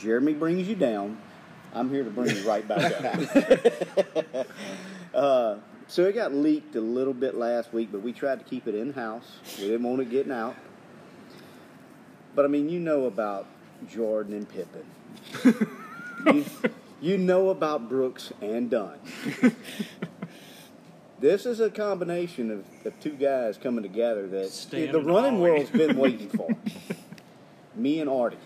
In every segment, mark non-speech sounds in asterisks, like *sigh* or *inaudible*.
Jeremy brings you down, I'm here to bring you right back up. *laughs* uh, so it got leaked a little bit last week, but we tried to keep it in house. We didn't want it getting out. But I mean, you know about Jordan and Pippen. *laughs* you, you know about Brooks and Dunn. *laughs* this is a combination of, of two guys coming together that the running world's been waiting for. Me and Artie,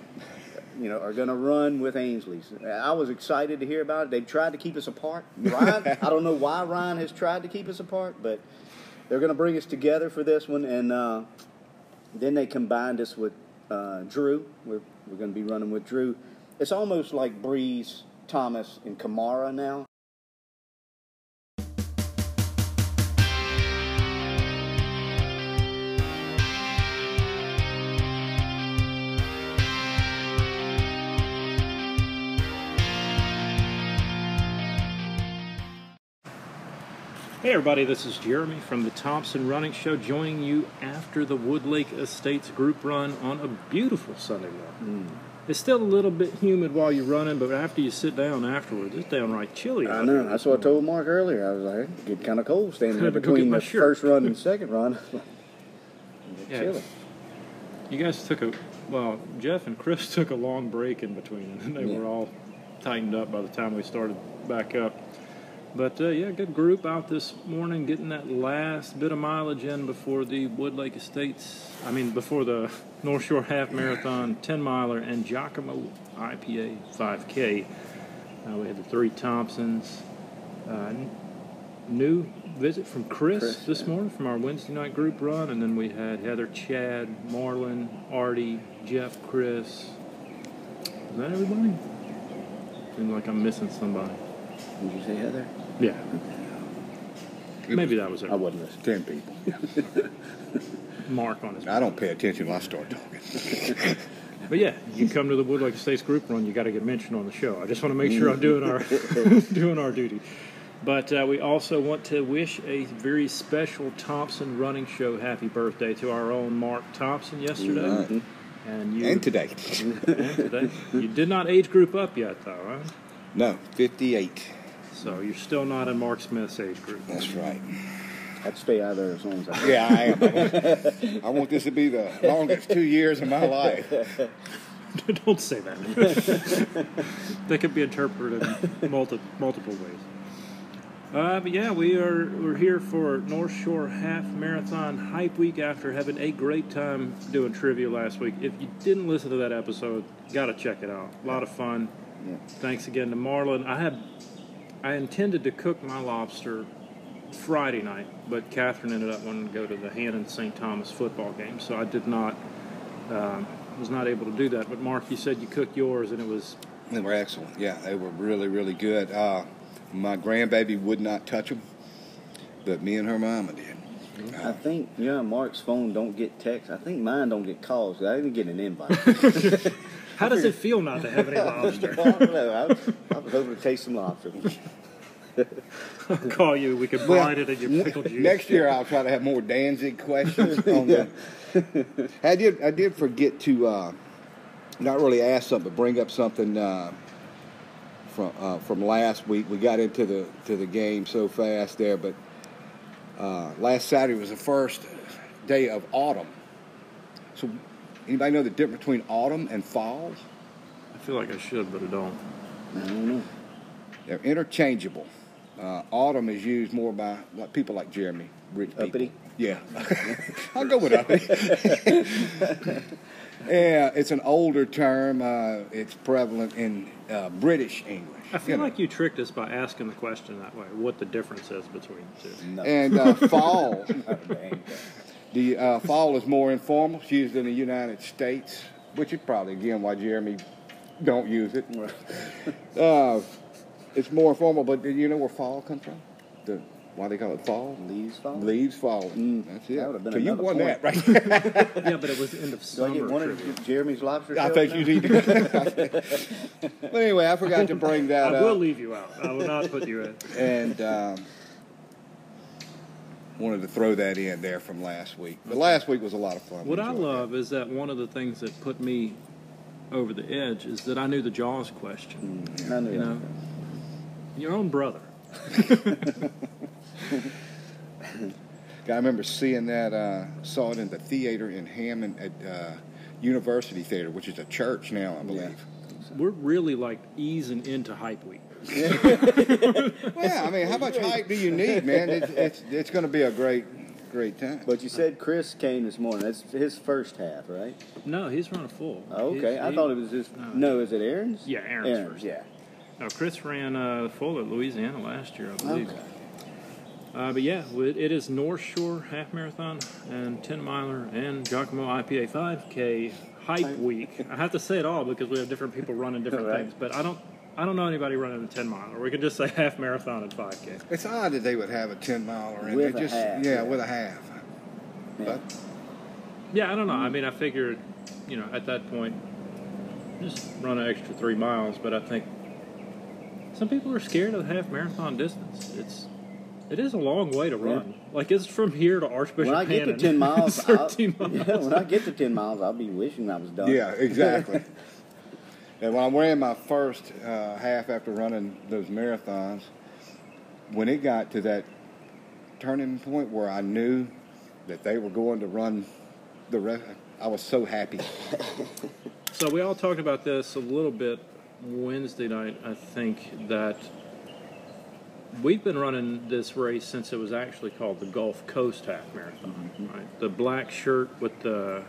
you know, are going to run with Ainsley's. I was excited to hear about it. They've tried to keep us apart. Ryan, *laughs* I don't know why Ryan has tried to keep us apart, but they're going to bring us together for this one. And uh, then they combined us with uh, Drew. We're, we're going to be running with Drew. It's almost like Brees, Thomas, and Kamara now. Hey everybody, this is Jeremy from the Thompson Running Show, joining you after the Woodlake Estates group run on a beautiful Sunday morning. Hmm. It's still a little bit humid while you're running, but after you sit down afterwards, it's downright chilly. I know. That's what I told Mark earlier. I was like, get kind of cold standing there Had to go between my the shirt. first run and *laughs* second run. *laughs* Yeah. Chilly. You guys took a well, Jeff and Chris *laughs* took a long break in between, and they Yeah. were all tightened up by the time we started back up. But uh, yeah, good group out this morning, getting that last bit of mileage in before the Woodlake Estates. I mean, before the *laughs* North Shore Half Marathon 10 miler and Giacomo IPA 5K. Uh, we had the three Thompsons. Uh, new visit from Chris, Chris, this yeah. morning from our Wednesday night group run, and then we had Heather, Chad, Marlon, Artie, Jeff, Chris. Is that everybody? Seems like I'm missing somebody. Did you say Heather? Yeah. Maybe that was it. I wasn't listening. Ten people. *laughs* Mark on his. I don't pay attention when I start talking. *laughs* But yeah, you come to the Woodlake Estates group run, you got to get mentioned on the show. I just want to make sure I'm doing our *laughs* doing our duty. But uh, we also want to wish a very special Thompson Running Show happy birthday to our own Mark Thompson yesterday. Right. And you And today. and today. You did not age group up yet, though, right? No, 58. So you're still not in Mark Smith's age group. That's right. I'd stay out of there as long as I can. Yeah, I am. I want this to be the longest two years of my life. *laughs* Don't say that. *laughs* they could be interpreted in multi, multiple ways. Uh, but yeah, we are we're here for North Shore Half Marathon Hype Week after having a great time doing trivia last week. If you didn't listen to that episode, got to check it out. A lot of fun. Yeah. Thanks again to Marlon. I had I intended to cook my lobster Friday night, but Catherine ended up wanting to go to the Hammond St. Thomas football game, so I did not um, was not able to do that. But Mark, you said you cooked yours, and it was They were excellent. Yeah, they were really, really good. Uh, my grandbaby would not touch them, but me and her mama did. I think yeah, Mark's phone don't get text. I think mine don't get calls. I didn't get an invite. *laughs* *laughs* how does it feel not to have any lobster? *laughs* I don't know. I, was- I was hoping to taste some lobster. I'll call you. We could brine it in your pickle juice. Next year, I'll try to have more Danzig questions. *laughs* on the, I did. I did forget to uh, not really ask something, but bring up something uh, from uh, from last week. We got into the to the game so fast there, but uh, last Saturday was the first day of autumn. So, anybody know the difference between autumn and fall? I feel like I should, but I don't. I don't know. They're interchangeable. Uh, autumn is used more by like people like Jeremy, rich people. Uppity? Yeah, *laughs* I'll go with uppity. *laughs* yeah, it's an older term. Uh, it's prevalent in uh, British English. I feel know. like you tricked us by asking the question that way. What the difference is between the two? No. And uh, *laughs* fall, Not a dang thing. the uh, fall is more informal. It's used in the United States, which is probably again why Jeremy don't use it. Uh, it's more informal, but do you know where fall comes from? The why they call it fall? Leaves fall. Leaves fall. Mm, That's it. that been so you another won point. that, right? *laughs* yeah, but it was end of Do I summer. get one of Jeremy's lobster? I shells think now? you need to. *laughs* but anyway, I forgot to bring that. I that will leave you out. I will not put you in. and um, wanted to throw that in there from last week. But last week was a lot of fun. What I love is that one of the things that put me over the edge is that I knew the Jaws question. I knew You that. know, your own brother. *laughs* I remember seeing that. Uh, saw it in the theater in Hammond at uh, University Theater, which is a church now, I believe. We're really like easing into hype week. *laughs* Well, yeah, I mean, how much hype do you need, man? It's it's, it's going to be a great great time. But you said Chris came this morning. That's his first half, right? No, he's running full. Oh, okay. He's- I he- thought it was his. No. No, is it Aaron's? Yeah, Aaron's first. Yeah. No, Chris ran uh, full at Louisiana last year, I believe. Okay. Uh, but yeah, it it is North Shore Half Marathon and 10 miler and Giacomo IPA 5K Hype Week. I have to say it all because we have different people running different *laughs* Right. things, but I don't. I don't know anybody running a 10 mile, or We could just say *laughs* half marathon and 5K. It's odd that they would have a ten mile or With it. a Just half, yeah, yeah. with a half. Yeah. But Yeah, I don't know. I mean, I figured, you know, at that point, just run an extra three miles. But I think some people are scared of the half marathon distance. It's it is a long way to run. Like it's from here to Archbishop. When I get to ten miles, It's *laughs* I'll, 13 miles. *laughs* Yeah, when I get to ten miles, I'll be wishing I was done. yeah, exactly. And when I ran my first uh, half after running those marathons, when it got to that turning point where I knew that they were going to run the rest, I was so happy. *laughs* So we all talked about this a little bit Wednesday night. I think that we've been running this race since it was actually called the Gulf Coast Half Marathon. Right, the black shirt with the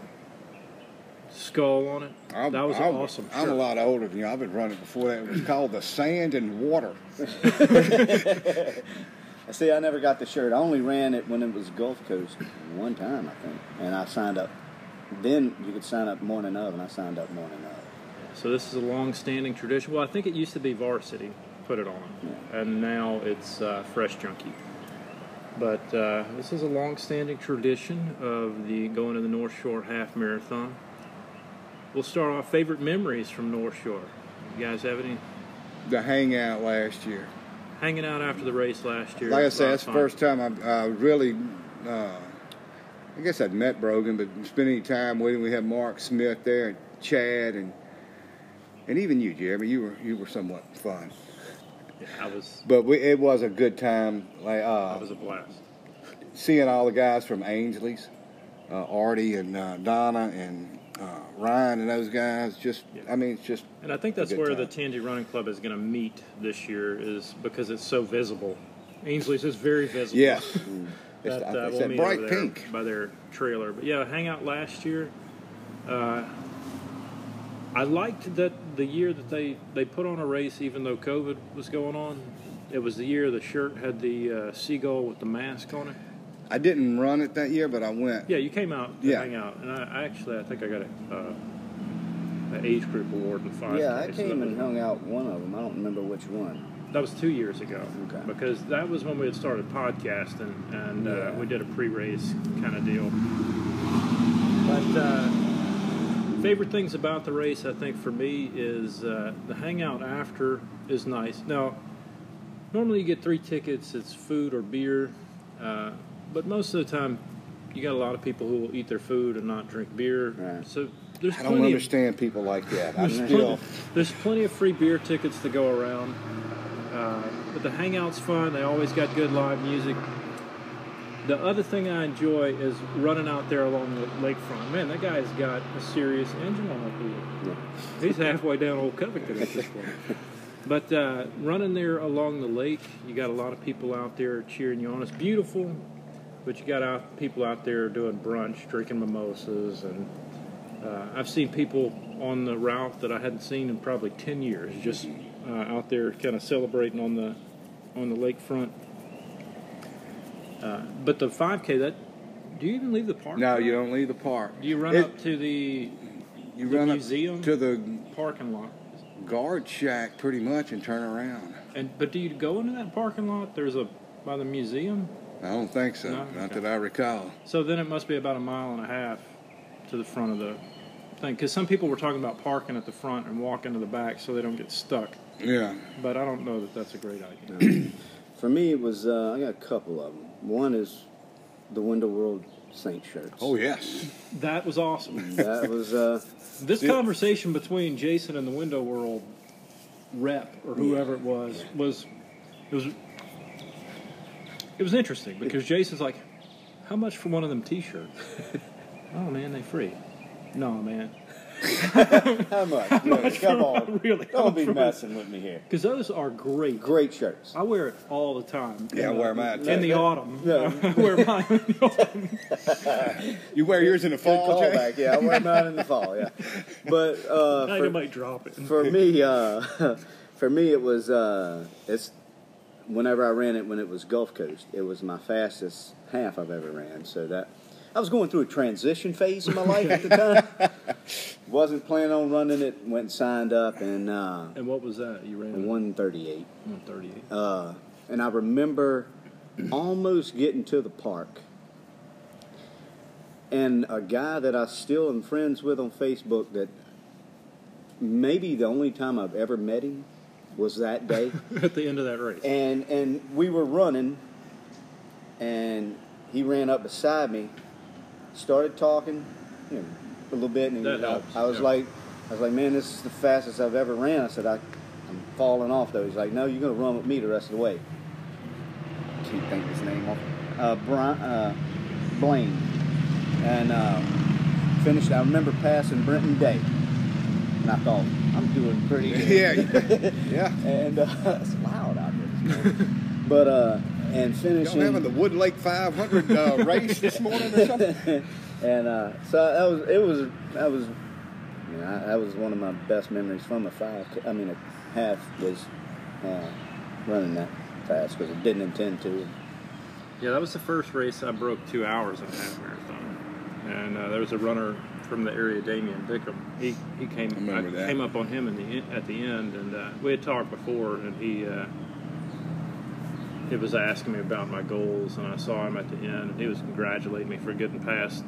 skull on it. I'm, that was I'm, awesome. I'm a lot older than you. I've been running before that. It was called the Sand and Water. *laughs* See, I never got the shirt. I only ran it when it was Gulf Coast one time, I think, and I signed up. Then you could sign up morning of, and I signed up morning of. So this is a long-standing tradition. Well, I think it used to be Varsity put it on, and now it's uh, Fresh Junkie. But uh, this is a long-standing tradition of the going to the North Shore Half Marathon. We'll start off favorite memories from North Shore. You guys have any The hangout last year. hanging out after the race last year? Like I It was a said, that's the first time I uh, really, uh, I guess I'd met Brogan, but spending time with him, we had Mark Smith there, and Chad, and and even you, Jeremy. You were you were somewhat fun, Yeah, I was. but we, it was a good time. Like I uh, was a blast. seeing all the guys from Ainsley's, uh, Artie and uh, Donna and uh, Ryan and those guys. Just, Yeah. I mean, it's just And I think that's where time. the Tangi Running Club is going to meet this year, is because it's so visible. Ainsley's is very visible. yes. *laughs* that It's- uh, it's we'll that meet bright over there pink. by their trailer. But yeah, hangout last year. Uh, I liked that the year that they they put on a race, even though COVID was going on. It was the year the shirt had the uh, seagull with the mask on it. I didn't run it that year, but I went. Yeah, you came out to Yeah. hang out, and I, I actually I think I got a uh, an age group award in five. Yeah, I came and hung out one of them. I don't remember which one. That was two years ago. Okay. Because that was when we had started podcasting, and uh, Yeah. we did a pre-race kind of deal. But uh, favorite things about the race, I think, for me is uh, the hangout after is nice. Now, normally you get three tickets. It's food or beer, uh, but most of the time, you got a lot of people who will eat their food and not drink beer. Right. So there's I don't plenty of understand people like that. I there's still. plenty, there's plenty of free beer tickets to go around. Uh, but the hangout's fun. They always got good live music. The other thing I enjoy is running out there along the lakefront. Man, that guy's got a serious engine on that wheel. He's halfway down Old Covington at this point. *laughs* But uh, running there along the lake, you got a lot of people out there cheering you on. It's beautiful, but you got out people out there doing brunch, drinking mimosas, and uh, I've seen people on the route that I hadn't seen in probably ten years, just uh, out there kind of celebrating on the on the lakefront. Uh, but the 5K, that do you even leave the park? No, you don't leave the park. Do you run It- up to the You the run museum? up to the parking lot? guard shack pretty much and turn around. And but do you go into that parking lot? There's a by the museum. I don't think so. No? Not Okay. that I recall. So then it must be about a mile and a half to the front of the thing. Because some people were talking about parking at the front and walking to the back so they don't get stuck. Yeah. But I don't know that that's a great idea. *clears throat* For me, it was uh, I got a couple of them. One is the Window World Saint shirts. Oh yes. That was awesome. *laughs* That was uh, This See- conversation between Jason and the Window World rep or whoever it was was it was it was interesting because Jason's like, "How much for one of them T-shirts?" *laughs* oh man, they free. No man, *laughs* how much? Yeah, come on, really? don't be messing with me here. Because those are great. Great shirts. I wear it all the time. Yeah, I wear mine, in too. the autumn. Yeah. *laughs* I wear mine in the autumn. You wear yours in the Good fall, Jay? callback. Yeah, I wear mine in the fall. Yeah, but uh, I for, might drop it. for me, uh, for me, it was uh, it's whenever I ran it when it was Gulf Coast, it was my fastest half I've ever ran. So that I was going through a transition phase in my life at the *laughs* time. Wasn't planning on running it. Went and signed up and uh, And what was that? You ran one thirty eight. 138. Uh, and I remember almost getting to the park. And a guy that I still am friends with on Facebook that maybe the only time I've ever met him was that day. *laughs* At the end of that race. and and we were running and he ran up beside me, started talking, you know, a little bit and he, That I- helps, I, was yeah. like I was like, Man, this is the fastest I've ever ran. I said, I I'm falling off though. He's like, No, you're gonna run with me the rest of the way. Can't think his name off. Uh Brian uh Blaine. And uh finished I remember passing Brenton Day. And I thought, I'm doing pretty *laughs* good. yeah, *laughs* yeah. And uh, it's loud out here this *laughs* morning. but uh, and finishing. Y'all having the Wood Lake 500 uh, race this morning or something? and uh, so that was it was that was you know I, that was one of my best memories from a five. I mean a half was uh, running that fast because I didn't intend to. Yeah, that was the first race I broke two hours in a half marathon. And uh, there was a runner from the area, Damian Dickham. He he came I remember that. came up on him in the at the end, and uh, we had talked before, and he uh, he was asking me about my goals, and I saw him at the end, and he was congratulating me for getting past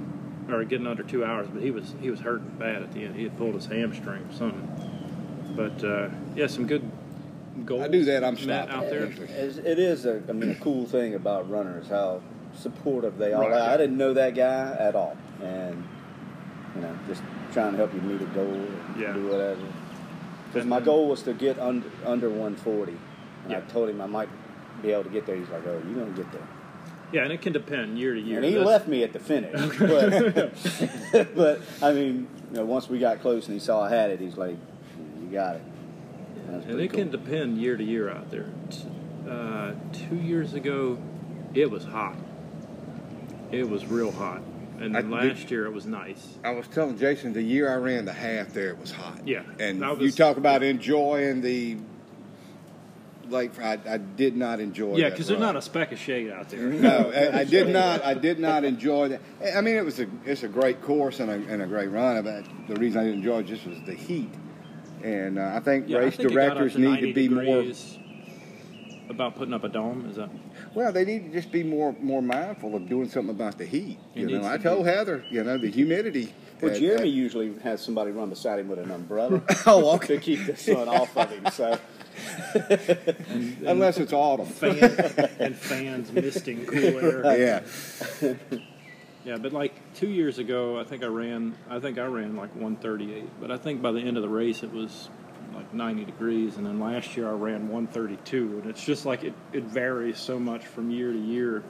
or getting under two hours, but he was he was hurting bad at the end. He had pulled his hamstring or something. But uh, yeah, some good goals. I do that, I'm met stopping. out there. It's- It is a I mean a cool thing about runners how supportive they are. Right. I didn't know that guy at all, and you know just trying to help you meet a goal, Yeah. do whatever. Because my goal was to get under under 140, and I told him I might be able to get there. He's like, "Oh, you're gonna get there." Yeah, and it can depend year to year. And he That's- left me at the finish. *laughs* But, *laughs* but I mean, you know, once we got close and he saw I had it, he's like, "You got it." And And it can depend year to year out there. Uh, two years ago, it was hot. It was real hot. And I last year, it was nice. I was telling Jason the year I ran the half there it was hot. Yeah, And that you talk about enjoying the like I, I did not enjoy Yeah, because there's not a speck of shade out there. no, *laughs* I, I did not. I did not enjoy that. I mean, it was a it's a great course and a, and a great run. But the reason I didn't enjoy it just was the heat. And uh, I think Yeah, I race think got up directors need to be more. Degrees About putting up a dome, is that? Well, they need to just be more more mindful of doing something about the heat. It You know, needs I to told be. Heather, you know, the humidity. Well, at- Jeremy at- usually has somebody run beside him with an umbrella *laughs* oh, okay. to keep the sun off of him. So And, *laughs* and Unless it's autumn. fan, and fans misting cool air. *laughs* Yeah. Yeah, but like two years ago, I think I ran. I think I ran like 138. But I think by the end of the race, it was like 90 degrees. And then last year, I ran 132. And it's just like it, it varies so much from year to year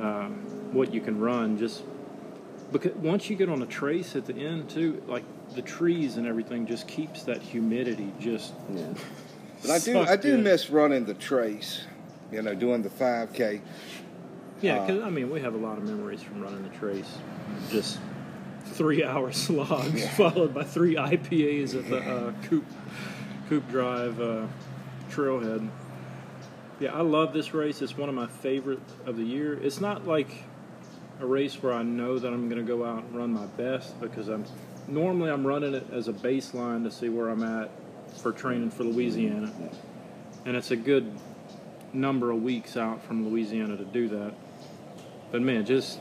um, what you can run. Just because once you get on a trace at the end too, like the trees and everything just keeps that humidity just. yeah. *laughs* But I do I do in. miss running the trace. You know, doing the 5K. Yeah, Uh, because I mean, we have a lot of memories from running the trace. Just three hour *laughs* slogs followed by three IPAs at the uh, Koop Koop Drive uh, Trailhead. Yeah, I love this race. It's one of my favorite of the year. It's not like a race where I know that I'm going to go out and run my best because I'm normally I'm running it as a baseline to see where I'm at for training for Louisiana, and it's a good number of weeks out from Louisiana to do that. But man, just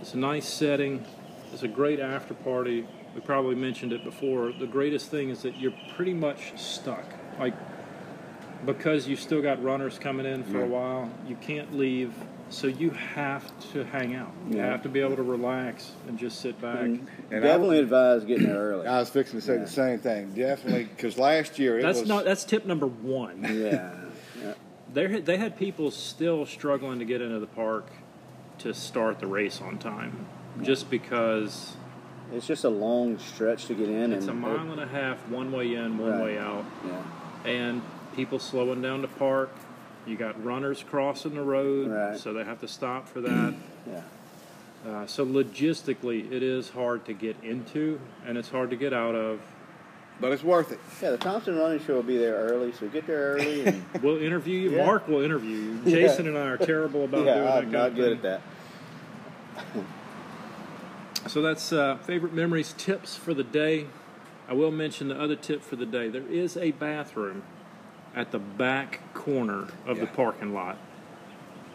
it's a nice setting. It's a great after party. We probably mentioned it before. The greatest thing is that you're pretty much stuck. Like because you still got runners coming in for a while, you can't leave So you have to hang out. You Yeah. have to be able to relax and just sit back. Mm-hmm. And Definitely I, advise getting there early. *clears throat* I was fixing to say Yeah. the same thing. Definitely, because last year it That's was. not. That's tip number one. yeah. *laughs* yeah. They they had people still struggling to get into the park to start the race on time, just because It's just a long stretch to get in, it's and a mile and a half one way in, one Right. way out, Yeah. and people slowing down to park. You got runners crossing the road, Right. so they have to stop for that. *clears throat* Yeah. Uh, so logistically, it is hard to get into, and it's hard to get out of. but it's worth it. Yeah, the Thompson Running Show will be there early, so get there early. And, *laughs* We'll interview you. Yeah. Mark will interview you. *laughs* Yeah. Jason and I are terrible about doing yeah, that I'm not good thing. at that. *laughs* So that's uh, favorite memories tips for the day. I will mention the other tip for the day. There is a bathroom at the back corner of the parking lot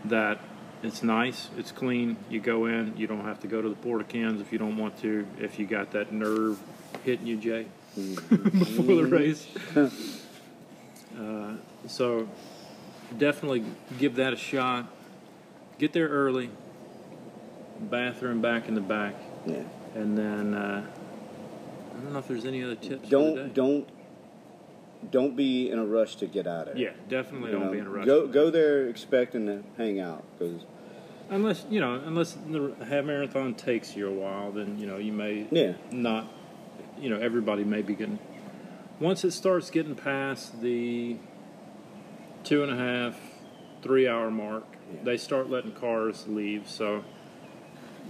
that it's nice, it's clean. You go in, you don't have to go to the porta cans if you don't want to. If you got that nerve hitting you, Jay, *laughs* before the race. *laughs* uh, so definitely give that a shot. Get there early. Bathroom back in the back. Yeah. And then uh, I don't know if there's any other tips. Don't don't don't be in a rush to get out of it. Yeah, definitely You don't know, be in a rush. Go go there expecting to hang out because unless you know, unless the half marathon takes you a while, then you know you may yeah not. You know, everybody may be getting. Once it starts getting past the two and a half, three hour mark, Yeah. they start letting cars leave. So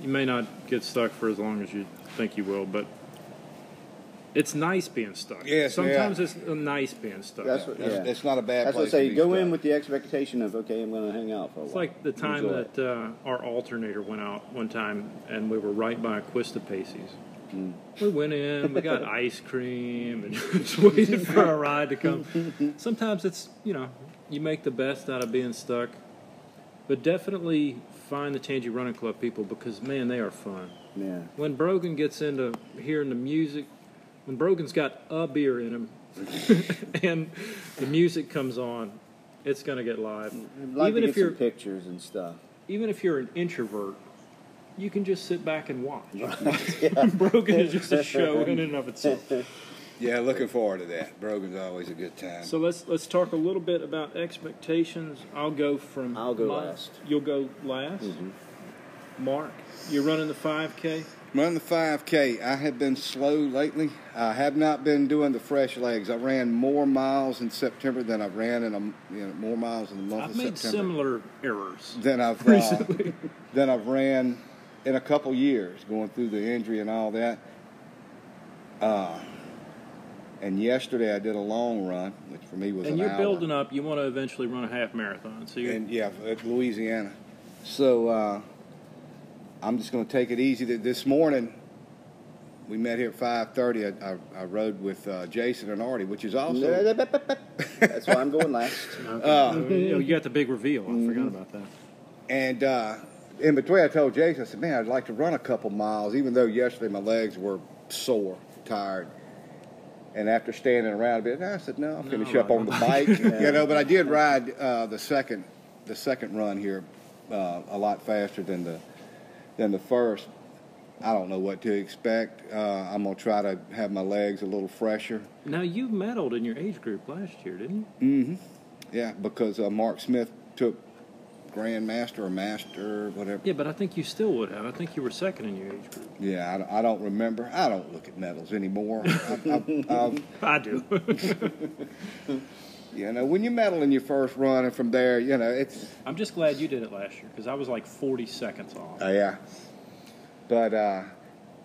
you may not get stuck for as long as you think you will, but. It's nice being stuck. Yes, Sometimes yeah. it's nice being stuck. That's what- That's, Yeah. that's not a bad that's what I say. to be Go in with the expectation of okay, I'm going to hang out for a It's while. like the time Enjoy that uh, our alternator went out one time, and we were right by Quista Pacey's. Mm. We went in, we got *laughs* ice cream, and *laughs* just waited for our ride to come. *laughs* Sometimes it's you know you make the best out of being stuck, but definitely find the Tangi Running Club people because man, they are fun. yeah. When Brogan gets into hearing the music, when Brogan's got a beer in him, *laughs* and the music comes on, it's gonna get live. Like Even to if you're pictures and stuff. even if you're an introvert, you can just sit back and watch. *laughs* *laughs* Brogan is just a show in and of itself. Yeah, looking forward to that. Brogan's always a good time. So let's let's talk a little bit about expectations. I'll go from. I'll go my- last. You'll go last. Mark, you're running the 5K. Run the 5K. I have been slow lately. I have not been doing the fresh legs. I ran more miles in September than I've ran in a you know more miles in the month I've of made similar errors. than I've uh, Recently. *laughs* than I've ran in a couple years, going through the injury and all that. Uh, and yesterday I did a long run, which for me was And an you're hour. building up. You want to eventually run a half marathon. So you're, and yeah, at Louisiana. So uh, I'm just going to take it easy. Th- This morning we met here at 5:30. I, I, I rode with uh, Jason and Artie, which is also That's why I'm going last. *laughs* okay. uh, you, know, you got the big reveal. I Mm-hmm. forgot about that. and uh, in between I told Jason, I said, "Man, I'd like to run a couple miles, even though yesterday my legs were sore, tired." And after standing around a bit, I said, "No, I'll No, finish I'll up on the bike." *laughs* You know, but I did ride uh, the second the second run here uh, a lot faster than the than the first. I don't know what to expect. Uh, I'm gonna try to have my legs a little fresher. Now you medaled in your age group last year, didn't you? Mm-hmm. Yeah, because uh, Mark Smith took Grandmaster or Master, whatever. Yeah, but I think you still would have. I think you were second in your age group. Yeah, I, don't- I don't remember. I don't look at medals anymore. I, I, *laughs* I, do. *laughs* you know, when you medal in your first run, and from there, you know, it's I'm just glad you did it last year because I was like 40 seconds off. uh, yeah. But uh,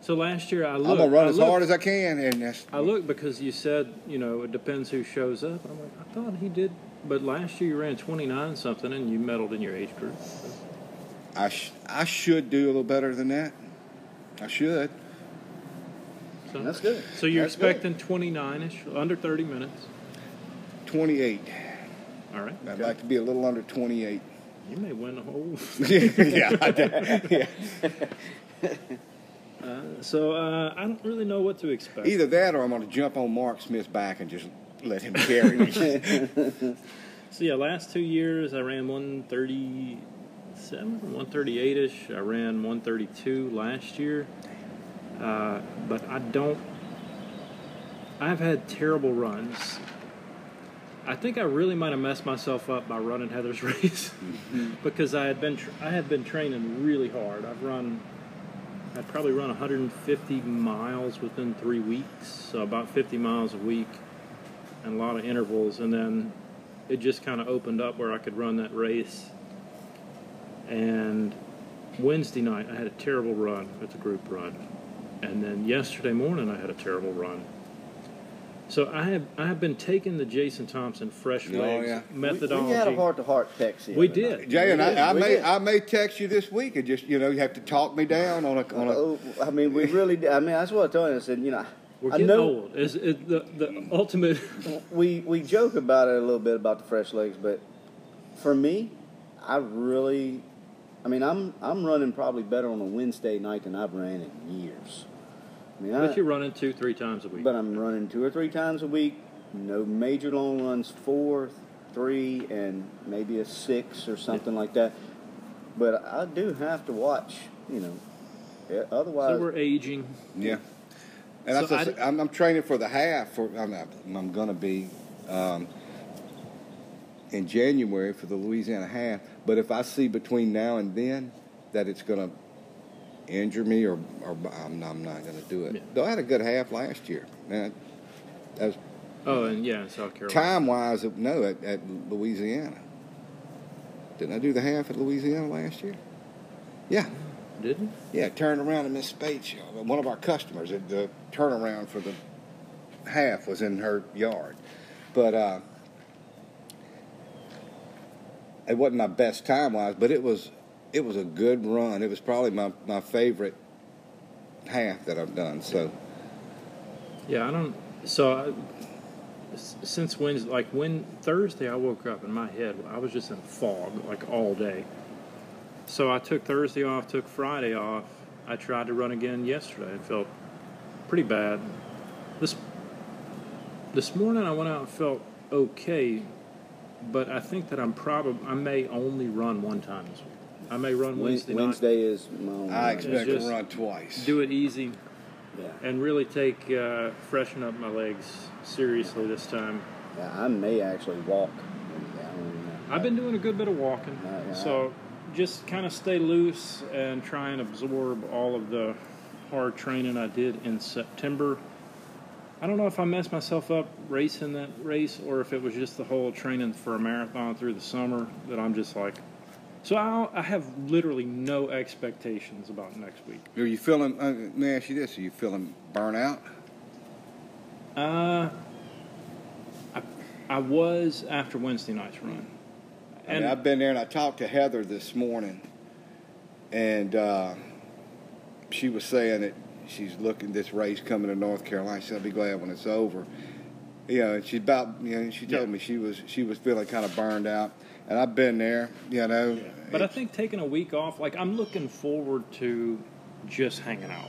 So last year I looked. I'm looked. gonna run I as looked, hard as I can, and that's, I looked because you said you know it depends who shows up. I'm like I thought he did, but last year you ran 29 something and you medaled in your age group. I sh- I should do a little better than that. I should. So, That's good. So you're That's expecting 29ish, under 30 minutes. 28. All right. I'd like to be a little under 28. You may win the whole. *laughs* *laughs* yeah, yeah. so uh, I don't really know what to expect. Either that, or I'm going to jump on Mark Smith's back and just let him carry me. *laughs* So yeah, last two years I ran 137, 138 ish. I ran 132 last year. Uh, but I don't. I've had terrible runs. I think I really might have messed myself up by running Heather's *laughs* race because I had been tr- I had been training really hard. I've run I'd probably run 150 miles within three weeks, so about 50 miles a week, and a lot of intervals. And then it just kind of opened up where I could run that race. And Wednesday night I had a terrible run with the group run, and then yesterday morning I had a terrible run. So I have I have been taking the Jason Thompson fresh Oh, legs yeah. methodology. We, we had a heart to heart text. We did. night. Jay, and We did, I, I may did. I may text you this week and just you know you have to talk me down on a on a. Oh, I mean, we really. Did. I mean, that's what I told you. I said, you know, We're I know old. Is it the the ultimate? *laughs* we we joke about it a little bit about the fresh legs, but for me, I really, I mean, I'm I'm running probably better on a Wednesday night than I've ran in years. I mean, I, But you're running two, three times a week. but I'm running two or three times a week. No major long runs, four, three, and maybe a six or something like that. But I do have to watch, you know. Otherwise, so we're aging. Yeah. And So that's I just, d- I'm, I'm training for the half. For I'm, I'm going to be um, in January for the Louisiana half. But if I see between now and then that it's going to injure me, or, or I'm, I'm not going to do it. Yeah. Though I had a good half last year. Man, that was Oh, and yeah, in South Carolina. time wise. No, at, at Louisiana. Didn't I do the half at Louisiana last year? Yeah. Didn't? Yeah, turned around and Miss Spates, one of our customers, the- turnaround for the half was in her yard. But uh, it wasn't my best time wise, but it was it was a good run. It was probably my, my favorite half that I've done. So Yeah, I don't. So, I, since Wednesday, like when Thursday, I woke up in my head, I was just in fog like all day. So I took Thursday off, took Friday off. I tried to run again yesterday. It felt pretty bad. This this morning I went out and felt okay, but I think that I'm probably I may only run one time this week. I may run Wednesday, Wednesday, is my only I expect to run twice. Do it easy Yeah. and really take uh, freshen up my legs seriously this time. Yeah, I may actually walk. I don't even know. I've been doing a good bit of walking, Yeah, yeah. so just kind of stay loose and try and absorb all of the hard training I did in September. I don't know if I messed myself up racing that race or if it was just the whole training for a marathon through the summer that I'm just like. So I, I have literally no expectations about next week. Are you feeling? Uh, let me ask you this: Are you feeling burnout? Uh, I, I was after Wednesday night's run. I mean, I've been there and I talked to Heather this morning, and uh, she was saying that she's looking this race coming to North Carolina. She'll be glad when it's over. You know, and she's about. You know, she told Yeah. me she was she was feeling kind of burned out, and I've been there. You know, But I think taking a week off, like I'm looking forward to just hanging out.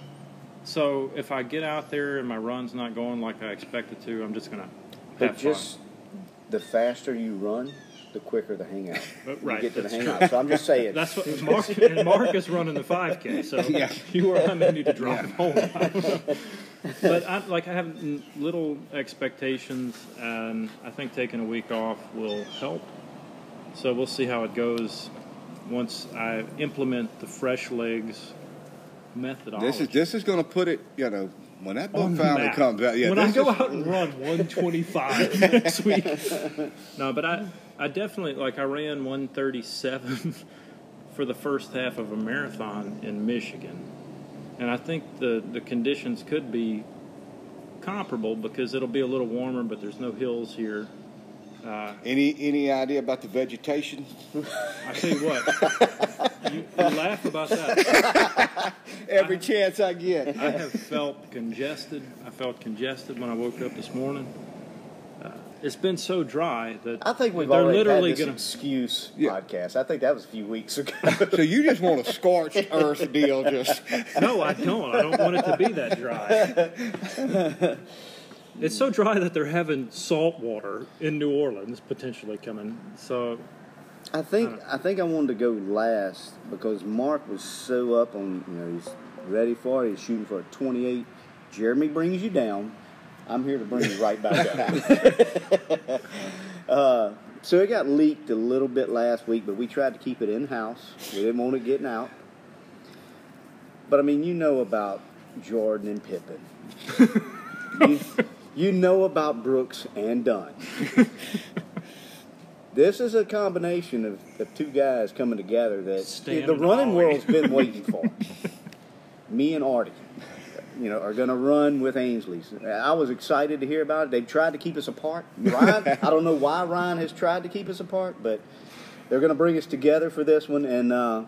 So if I get out there and my run's not going like I expected to, I'm just gonna But have just the faster you run, the quicker the hangout. But, You right, get to the hangout. So I'm just saying. That's what Mark and Mark is running the 5K, so *laughs* Yeah. you are I may need to drop home. but I, like I have little expectations, and I think taking a week off will help. So we'll see how it goes once I implement the fresh legs methodology. this is this is going to put it. You know, when that book finally map. comes out. Yeah, when I go out and run 125 *laughs* next week. No, but I, I definitely like I ran 137 *laughs* for the first half of a marathon in Michigan, and I think the the conditions could be comparable because it'll be a little warmer, but there's no hills here. Uh, Any any idea about the vegetation? I tell you what, *laughs* you, you laugh about that. *laughs* Every chance I get. I have felt congested. I felt congested when I woke up this morning. Uh, it's been so dry that I think we've they're already literally had this gonna. excuse Yeah. podcast. I think that was a few weeks ago. So you just want a scorched *laughs* earth deal, just No, I don't. I don't want it to be that dry. It's so dry that they're having salt water in New Orleans potentially coming. So I think I think I wanted to go last because Mark was so up on you know he's ready for it. He's shooting for a 28. Jeremy brings you down. I'm here to bring you right back up. *laughs* uh, so it got leaked a little bit last week, but we tried to keep it in house. We didn't want it getting out. But I mean, you know about Jordan and Pippen. *laughs* you, you know about Brooks and Dunn. *laughs* this is a combination of, of two guys coming together that the running Ollie. world's been *laughs* waiting for. Me and Artie, you know, are going to run with Ainsley's. I was excited to hear about it. They've tried to keep us apart. Ryan, I don't know why Ryan has tried to keep us apart, but they're going to bring us together for this one. And uh,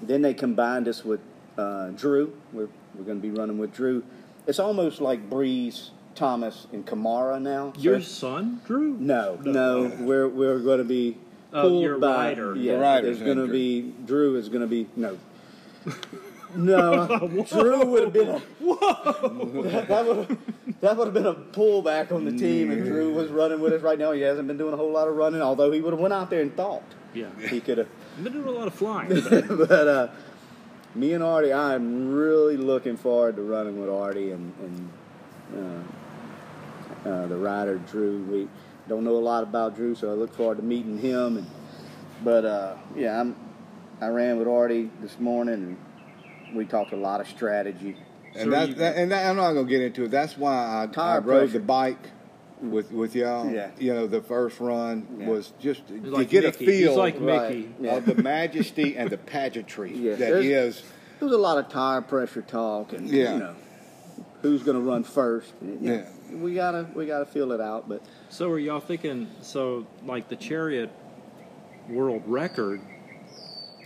then they combined us with uh, Drew. We're, we're going to be running with Drew. It's almost like Brees, Thomas, and Kamara now. Your it's- son, Drew? no, no, we're we're going to be Oh, pulled your by. rider. Yeah, The rider's there's going to Drew. be Drew is going to be no. *laughs* No, *laughs* Drew would have been a *laughs* that would that would have been a pullback on the team if Drew was running with us right now. He hasn't been doing a whole lot of running, although he would have went out there and thought Yeah. he could have. I've been doing a lot of flying. but but uh, me and Artie, I'm really looking forward to running with Artie and, and uh, uh, the rider Drew. We don't know a lot about Drew, so I look forward to meeting him. And but uh, yeah, I'm I ran with Artie this morning, and we talked a lot of strategy. And So that, that and that, I'm not gonna get into it. That's why I, I rode the bike with with y'all. Yeah. You know, the first run Yeah. was just to like get Mickey. a feel He's like Right. Yeah. of the majesty and the pageantry *laughs* Yeah. that There's- is. There was a lot of tire pressure talk, and Yeah. you know who's going to run first. You know, Yeah. We gotta we gotta feel it out, but. So are y'all thinking? So like the chariot world record?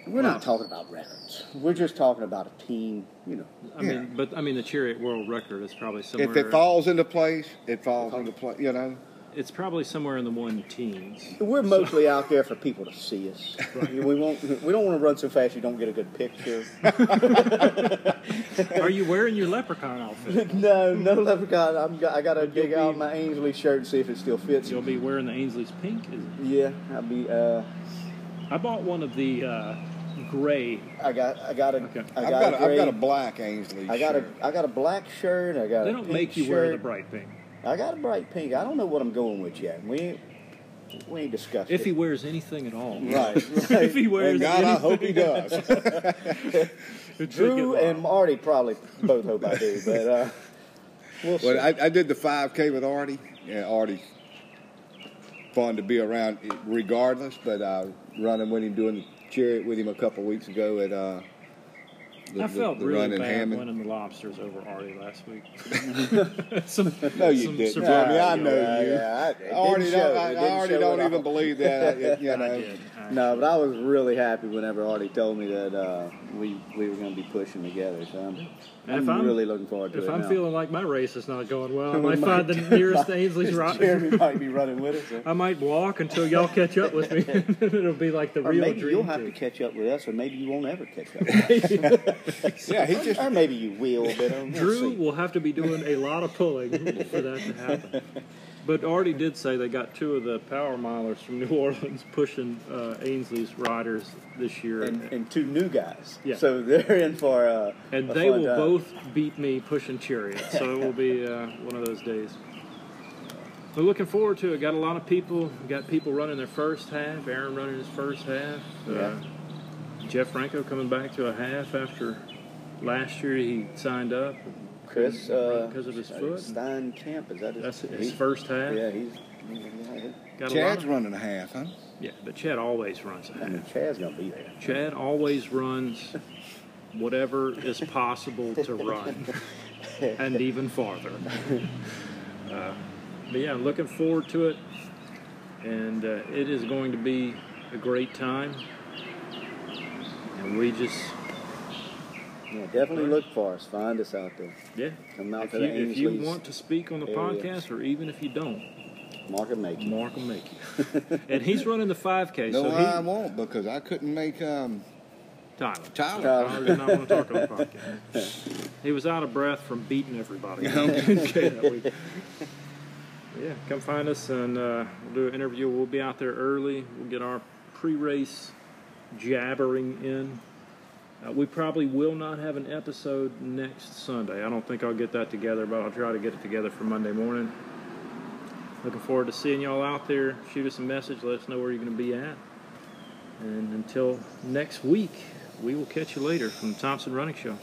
We're not talking about records. We're just talking about a team, you know. I Yeah. mean, but I mean the chariot world record is probably somewhere. If it falls into place, it falls into place. You know. It's probably somewhere in the one teens. We're mostly out there for people to see us. We won't. We don't want to run so fast you don't get a good picture. *laughs* Are you wearing your leprechaun outfit? *laughs* no, no leprechaun. I'm, I got to You'll dig out be- my Ainsley shirt and see if it still fits. You'll be wearing the Ainsley's pink. Is it? Yeah, I'll be. Uh, I bought one of the uh, gray. I got. I got a. Okay. I I've got, got a a, I've gray. got a black Ainsley. I got a. shirt. I got a black shirt. I got. They a don't pink make you shirt. wear the bright pink. I got a bright pink. I don't know what I'm going with yet. We ain't. We ain't discussed If it. he wears anything at all. Right, *laughs* right. if he wears And God, I hope he does. *laughs* Drew and Marty probably both hope I do, but uh, we'll see. But I, I did the 5K with Artie. Yeah, Artie's fun to be around regardless. But uh, running with him, doing the chariot with him a couple weeks ago at uh, the, I felt the really run in bad Hammond. winning the lobsters over Artie last week. *laughs* *laughs* some, No, you some didn't. surprise- Jeremy, I know yeah, you. yeah, I- it didn't Artie, show. don't, I, didn't I already don't even all. believe that. *laughs* I- you I did. I- No, but I was really happy whenever Artie told me that uh, we we were going to be pushing together. So I'm, And if I'm, I'm- really looking forward to If it. If I'm now. feeling like my race is not going well, I *laughs* might find the nearest Ainsley's rock. Jeremy might be running with us. I might walk until y'all catch up with me. *laughs* *laughs* It'll be like the Or real maybe dream you'll have to catch up with us, or maybe you won't ever catch up. with us. Yeah, he just or maybe you will, but um, we'll Drew see. will have to be doing a lot of pulling for that to happen. But Artie did say they got two of the power milers from New *laughs* Orleans pushing uh, Ainsley's riders this year, and, and two new guys. Yeah. So they're in for. a. and a they will time. both beat me pushing chariot. So it will be uh, one of those days. We're looking forward to it. Got a lot of people. Got people running their first half. Aaron running his first half. Uh, Yeah. Jeff Franco coming back to a half after last year he signed up. Chris uh, because of his foot. Stein Camp is that his? That's his he- first half. Yeah, he's. yeah, Got a lot Chad's of- running a half, huh? Yeah, but Chad always runs a I half. mean, Chad's gonna be there. Chad always runs whatever is possible to run, *laughs* and even farther. Uh, but yeah, looking forward to it, and uh, it is going to be a great time. And we just, Yeah, definitely look for us. Find us out there. yeah. Come out If to you, the if you want to speak on the area. podcast, or even if you don't, Market Making. Mark will make you. *laughs* and he's running the 5K, No, so I he, won't because I couldn't make um, Tyler. Tyler. Tyler. Tyler did not want to talk on the podcast. He was out of breath from beating everybody. *laughs* Okay, that week. Yeah, come find us and uh, we'll do an interview. We'll be out there early. We'll get our pre-race jabbering in. Uh, we probably will not have an episode next Sunday. I don't think I'll get that together, but I'll try to get it together for Monday morning. Looking forward to seeing y'all out there. Shoot us a message. Let us know where you're going to be at. And until next week, we will catch you later from the Thompson Running Show.